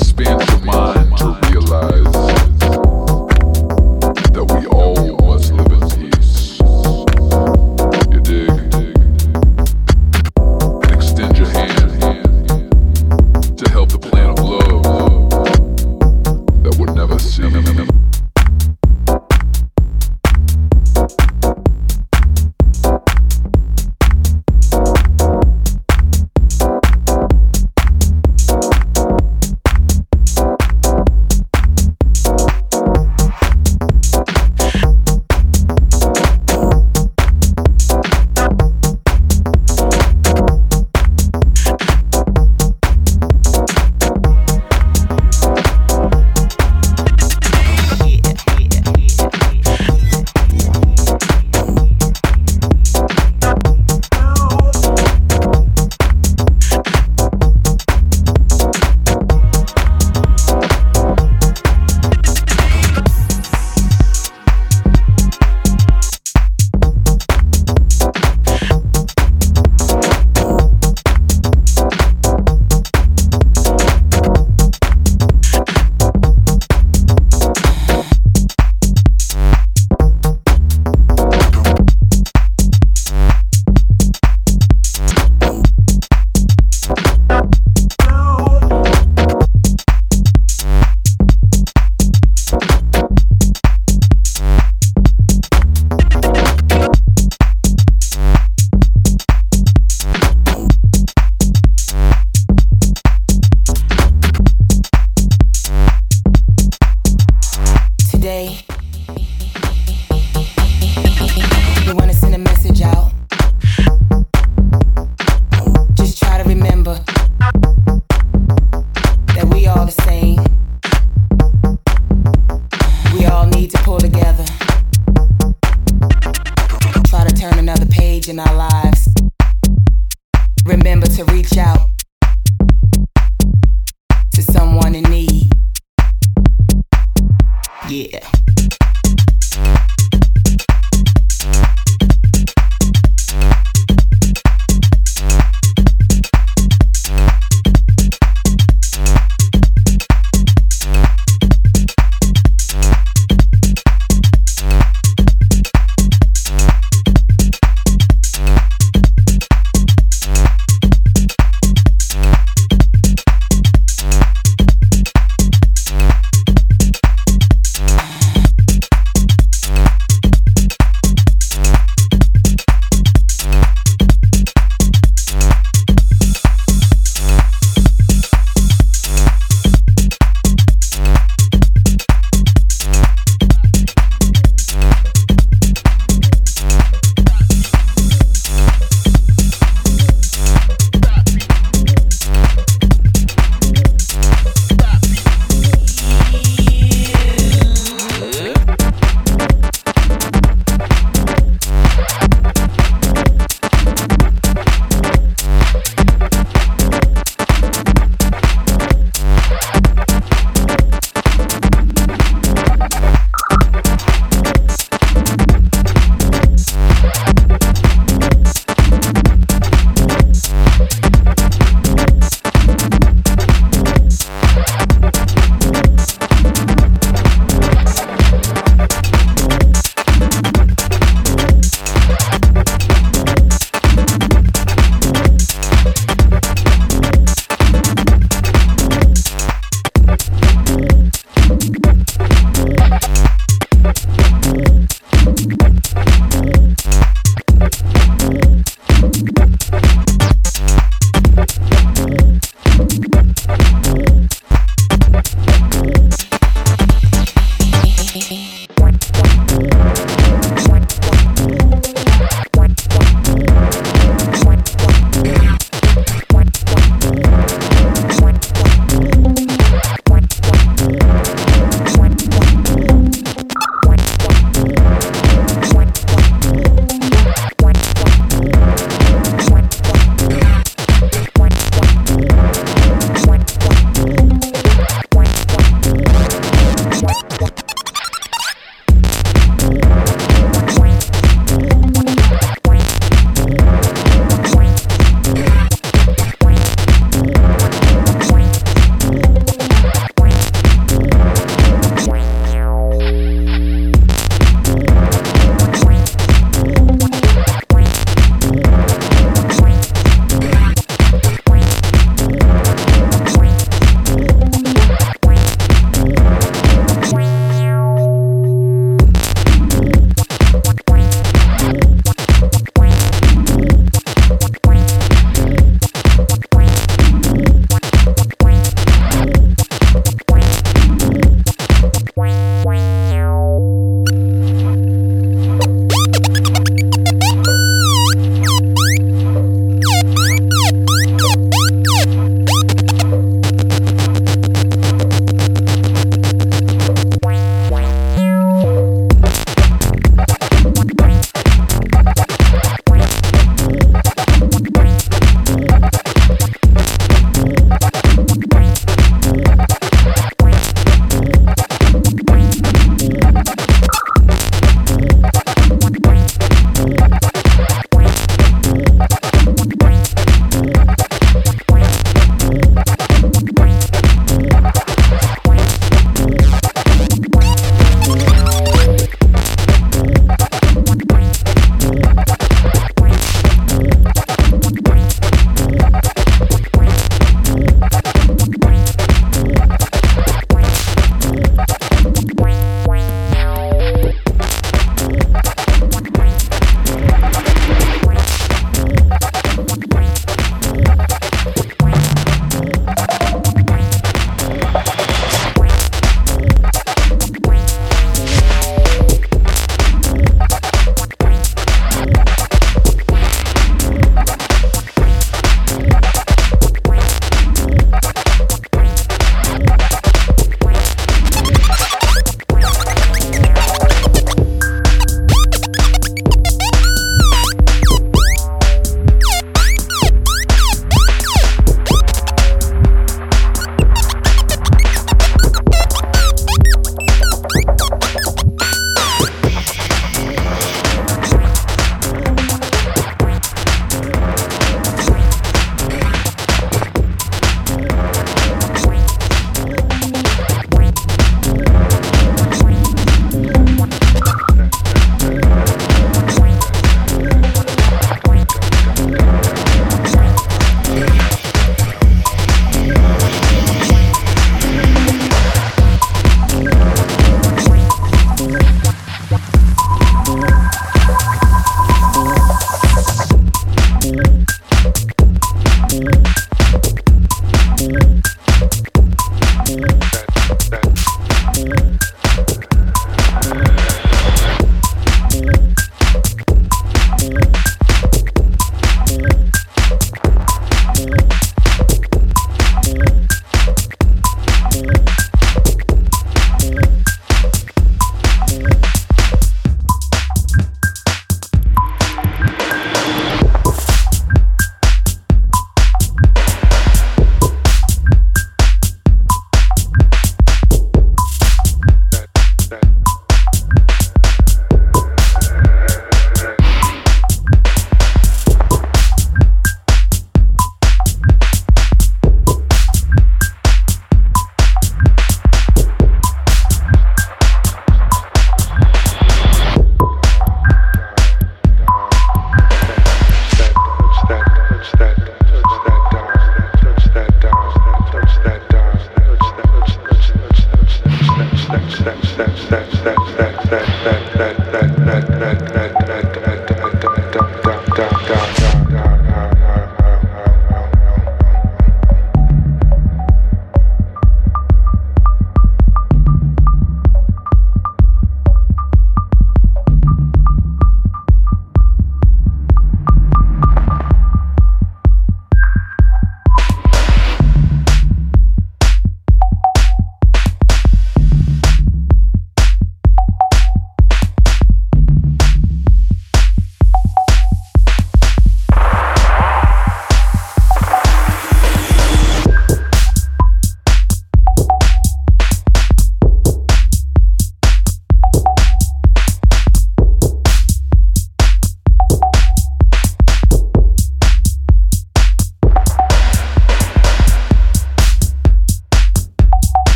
expanded mind to realize.